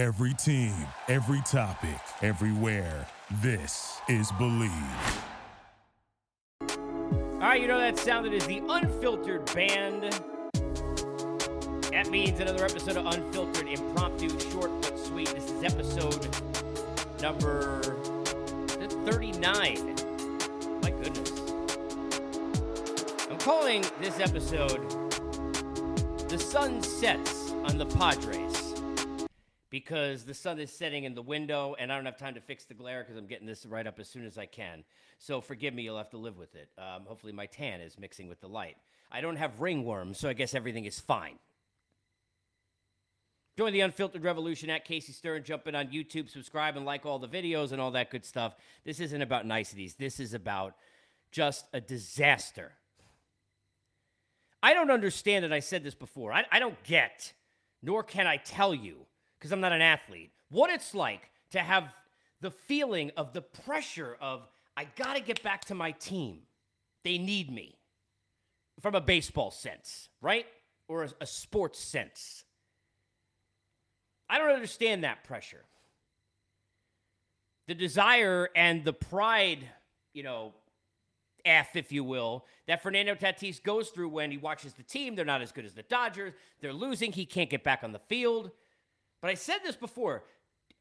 Every team, every topic, everywhere. This is Bleav. All right, you know that sound that is the Unfiltered Band. That means another episode of Unfiltered, impromptu, short but sweet. This is episode number 39. My goodness. I'm calling this episode The Sun Sets on the Padres because the sun is setting in the window and I don't have time to fix the glare because I'm getting this right up as soon as I can. So forgive me, you'll have to live with it. Um, hopefully, my tan is mixing with the light. I don't have ringworm, so I guess everything is fine. Join the Unfiltered Revolution at Casey Stern. Jump in on YouTube, subscribe, and like all the videos and all that good stuff. This isn't about niceties. This is about just a disaster. I don't understand it. I said this before. I, I don't get, nor can I tell you, because I'm not an athlete, what it's like to have the feeling of the pressure of, I got to get back to my team. They need me from a baseball sense, right? Or a, a sports sense. I don't understand that pressure. The desire and the pride, you know, F, if you will, that Fernando Tatis goes through when he watches the team. They're not as good as the Dodgers. They're losing. He can't get back on the field. But I said this before,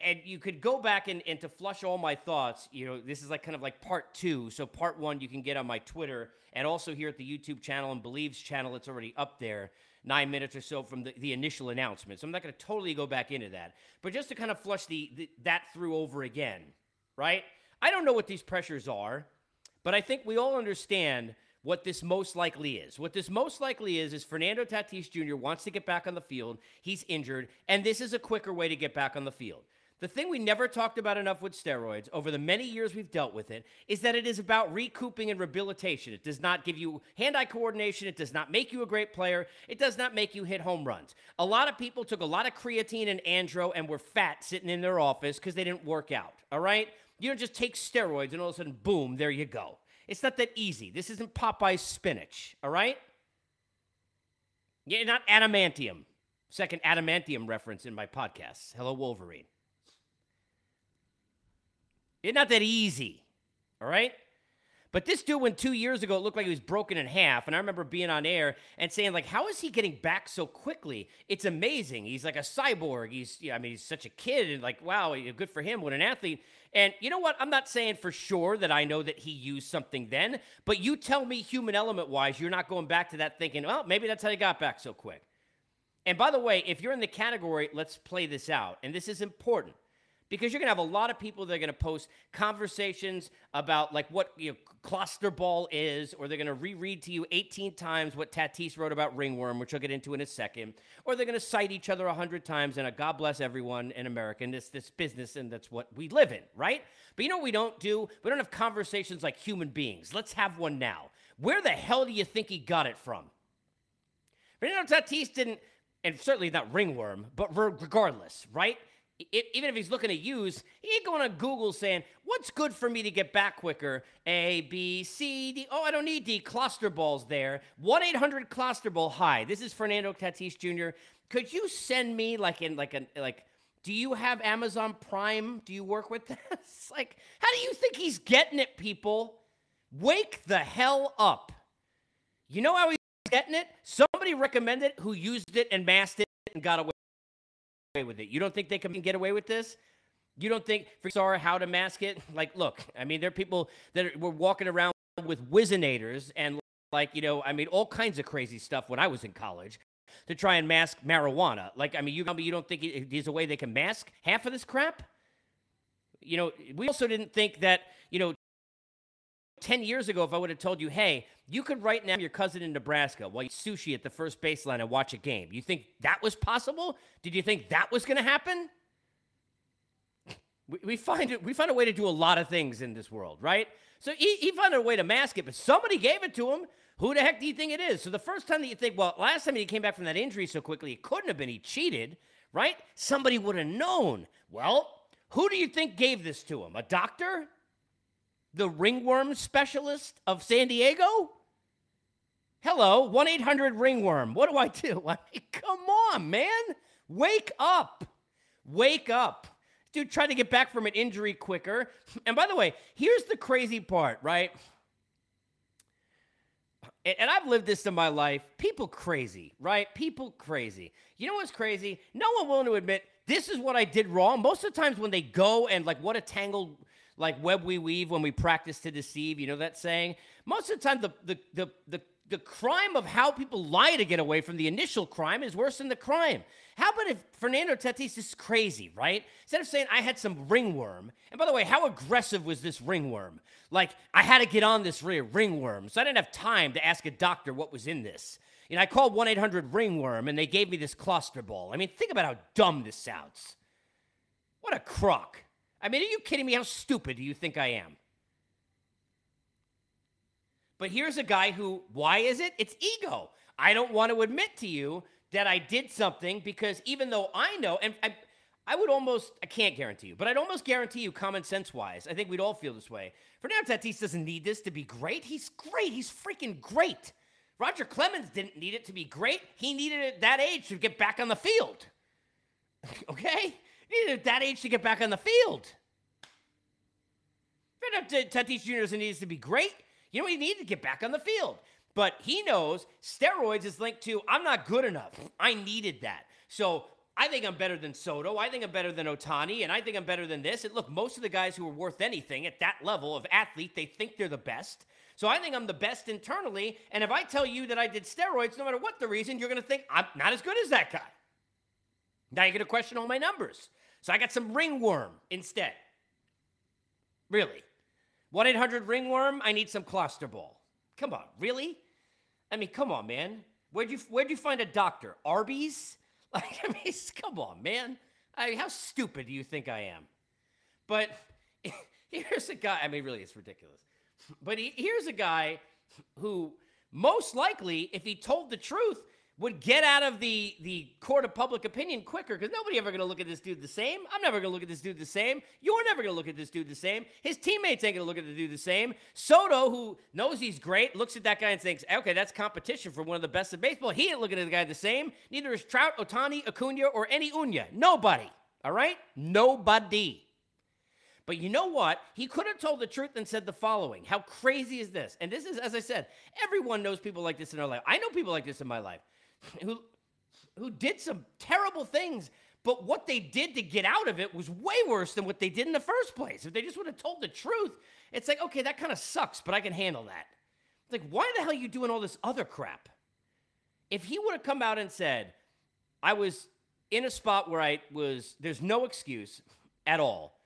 and you could go back and, and to flush all my thoughts, you know, this is like kind of like part two. So part one you can get on my Twitter and also here at the YouTube channel and Bleav's channel. It's already up there, nine minutes or so from the, the initial announcement. So I'm not going to totally go back into that. But just to kind of flush the, the that through over again, right? I don't know what these pressures are, but I think we all understand what this most likely is. What this most likely is is Fernando Tatis Jr. wants to get back on the field. He's injured, and this is a quicker way to get back on the field. The thing we never talked about enough with steroids over the many years we've dealt with it is that it is about recouping and rehabilitation. It does not give you hand eye coordination. It does not make you a great player. It does not make you hit home runs. A lot of people took a lot of creatine and andro and were fat sitting in their office because they didn't work out. All right? You don't just take steroids and all of a sudden, boom, there you go. It's not that easy. This isn't Popeye's spinach. All right? Yeah, not adamantium. Second adamantium reference in my podcast. Hello, Wolverine. It's not that easy. All right? But this dude, when two years ago it looked like he was broken in half, and I remember being on air and saying, like, how is he getting back so quickly? It's amazing. He's like a cyborg. He's, yeah, I mean, he's such a kid, and like, wow, good for him. What an athlete. And you know what? I'm not saying for sure that I know that he used something then, but you tell me, human element wise, you're not going back to that thinking, well, maybe that's how he got back so quick. And by the way, if you're in the category, let's play this out, and this is important because you're going to have a lot of people that are going to post conversations about like what you know, Clostebol is, or they're going to reread to you 18 times what Tatis wrote about ringworm, which I'll get into in a second, or they're going to cite each other 100 times and a God bless everyone in America in this, this business, and that's what we live in, right? But you know what we don't do? We don't have conversations like human beings. Let's have one now. Where the hell do you think he got it from? Fernando Tatis didn't, and certainly not ringworm, but regardless, right? It, even if he's looking to use, he ain't going to Google saying, what's good for me to get back quicker? A, B, C, D. Oh, I don't need D. Cluster balls there. 1 800 Clostebol. Hi, this is Fernando Tatis Jr. Could you send me like in like a like do you have Amazon Prime? Do you work with this? like, how do you think he's getting it, people? Wake the hell up. You know how he's getting it? Somebody recommended who used it and masked it and got away with it. You don't think they can get away with this? You don't think for sorry how to mask it? Like, look, I mean, there are people that are, were walking around with Whizzinators and like, you know, I mean, all kinds of crazy stuff when I was in college to try and mask marijuana. Like, I mean, you you don't think there's a way they can mask half of this crap? You know, we also didn't think that, you know, 10 years ago, if I would have told you, hey, you could right now your cousin in Nebraska while you sushi at the first baseline and watch a game, you think that was possible? Did you think that was going to happen? We, we, find it, we find a way to do a lot of things in this world, right? So he, he found a way to mask it, but somebody gave it to him. Who the heck do you think it is? So the first time that you think, well, last time he came back from that injury so quickly, it couldn't have been he cheated, right? Somebody would have known. Well, who do you think gave this to him? A doctor? The ringworm specialist of San Diego? Hello, 1 800 ringworm. What do I do? Come on, man. Wake up. Wake up. Dude tried to get back from an injury quicker. And by the way, here's the crazy part, right? And I've lived this in my life. People crazy, right? People crazy. You know what's crazy? No one willing to admit this is what I did wrong. Most of the times when they go and like what a tangled like web we weave when we practice to deceive, you know that saying? Most of the time the the the the the crime of how people lie to get away from the initial crime is worse than the crime. How about if Fernando Tatis is crazy, right? Instead of saying I had some ringworm, and by the way, how aggressive was this ringworm? Like I had to get on this ringworm, so I didn't have time to ask a doctor what was in this. You know, I called 1 800 ringworm and they gave me this Clostebol. I mean, think about how dumb this sounds. What a crock. I mean, are you kidding me? How stupid do you think I am? But here's a guy who, why is it? It's ego. I don't want to admit to you that I did something because even though I know, and I, I would almost, I can't guarantee you, but I'd almost guarantee you, common sense wise, I think we'd all feel this way. Fernando Tatis doesn't need this to be great. He's great. He's freaking great. Roger Clemens didn't need it to be great. He needed it at that age to get back on the field. okay? Needed at that age to get back on the field. Fernando Tatis Jr. doesn't need to be great. You know, he needed to get back on the field. But he knows steroids is linked to I'm not good enough. I needed that. So I think I'm better than Soto. I think I'm better than Ohtani, and I think I'm better than this. And look, most of the guys who are worth anything at that level of athlete, they think they're the best. So I think I'm the best internally. And if I tell you that I did steroids, no matter what the reason, you're going to think I'm not as good as that guy. Now you're going to question all my numbers. So I got some ringworm instead. Really. 1 800 ringworm, I need some Clostebol. Come on, really? I mean, come on, man. Where'd you where'd you find a doctor? Arby's? Like, I mean, come on, man. I mean, how stupid do you think I am? But here's a guy. I mean, really, it's ridiculous. But he, here's a guy who most likely, if he told the truth, would get out of the the court of public opinion quicker because nobody ever to look at this dude the same. I'm never to look at this dude the same. You're never to look at this dude the same. His teammates ain't to look at the dude the same. Soto, who knows he's great, looks at that guy and thinks, okay, that's competition for one of the best in baseball. He ain't looking at the guy the same. Neither is Trout, Ohtani, Acuna, or any Unya. Nobody. All right? Nobody. But you know what? He could have told the truth and said the following. How crazy is this? And this is, as I said, everyone knows people like this in their life. I know people like this in my life who who did some terrible things, but what they did to get out of it was way worse than what they did in the first place. If they just would have told the truth, it's like, okay, that kind of sucks, but I can handle that. It's like, why the hell are you doing all this other crap? If he would have come out and said, I was in a spot where I was, there's no excuse at all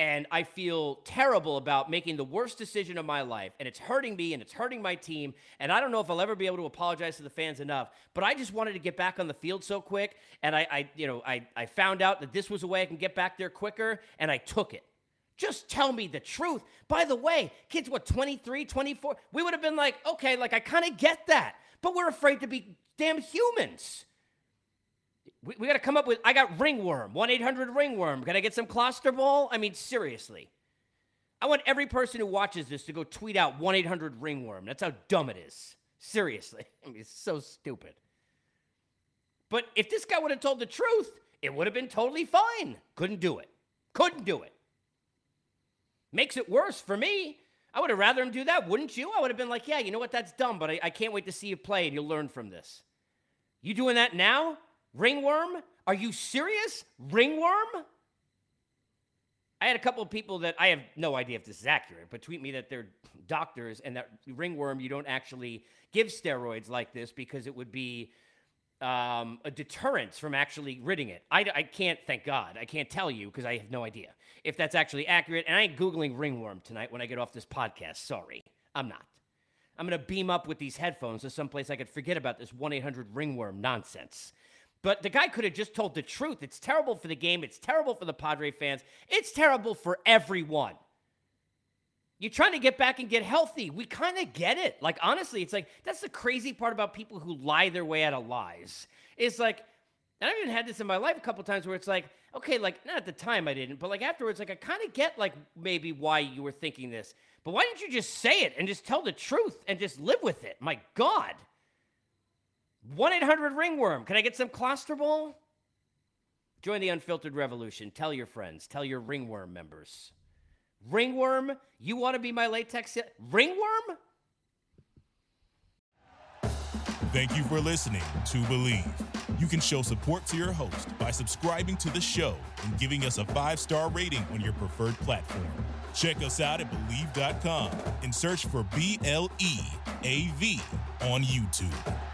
and I feel terrible about making the worst decision of my life, and it's hurting me and it's hurting my team. And I don't know if I'll ever be able to apologize to the fans enough. But I just wanted to get back on the field so quick, and I, I you know, I, I found out that this was a way I can get back there quicker, and I took it. Just tell me the truth. By the way, kids, what, 23, 24? We would have been like, okay, like I kind of get that, but we're afraid to be damn humans. We, we got to come up with. I got ringworm, 1 800 ringworm. Can I get some Clostebol? I mean, seriously. I want every person who watches this to go tweet out 1 800 ringworm. That's how dumb it is. Seriously. I mean, it's so stupid. But if this guy would have told the truth, it would have been totally fine. Couldn't do it. Couldn't do it. Makes it worse for me. I would have rather him do that, wouldn't you? I would have been like, yeah, you know what? That's dumb, but I, I can't wait to see you play and you'll learn from this. You doing that now? Ringworm? Are you serious? Ringworm? I had a couple of people that I have no idea if this is accurate, but tweet me that they're doctors and that ringworm, you don't actually give steroids like this because it would be um, a deterrence from actually ridding it. I, I can't, thank God, I can't tell you because I have no idea if that's actually accurate. And I ain't Googling ringworm tonight when I get off this podcast. Sorry, I'm not. I'm going to beam up with these headphones to someplace I could forget about this 1 800 ringworm nonsense. But the guy could have just told the truth. It's terrible for the game. It's terrible for the Padre fans. It's terrible for everyone. You're trying to get back and get healthy. We kind of get it. Like, honestly, it's like that's the crazy part about people who lie their way out of lies. It's like, and I've even had this in my life a couple times where it's like, okay, like, not at the time I didn't, but like afterwards, like, I kind of get like maybe why you were thinking this. But why didn't you just say it and just tell the truth and just live with it? My God. 1 800 ringworm. Can I get some Clostebol? Join the unfiltered revolution. Tell your friends. Tell your ringworm members. Ringworm? You want to be my latex? Ringworm? Thank you for listening to Bleav. You can show support to your host by subscribing to the show and giving us a five star rating on your preferred platform. Check us out at Bleav.com and search for B L E A V on YouTube.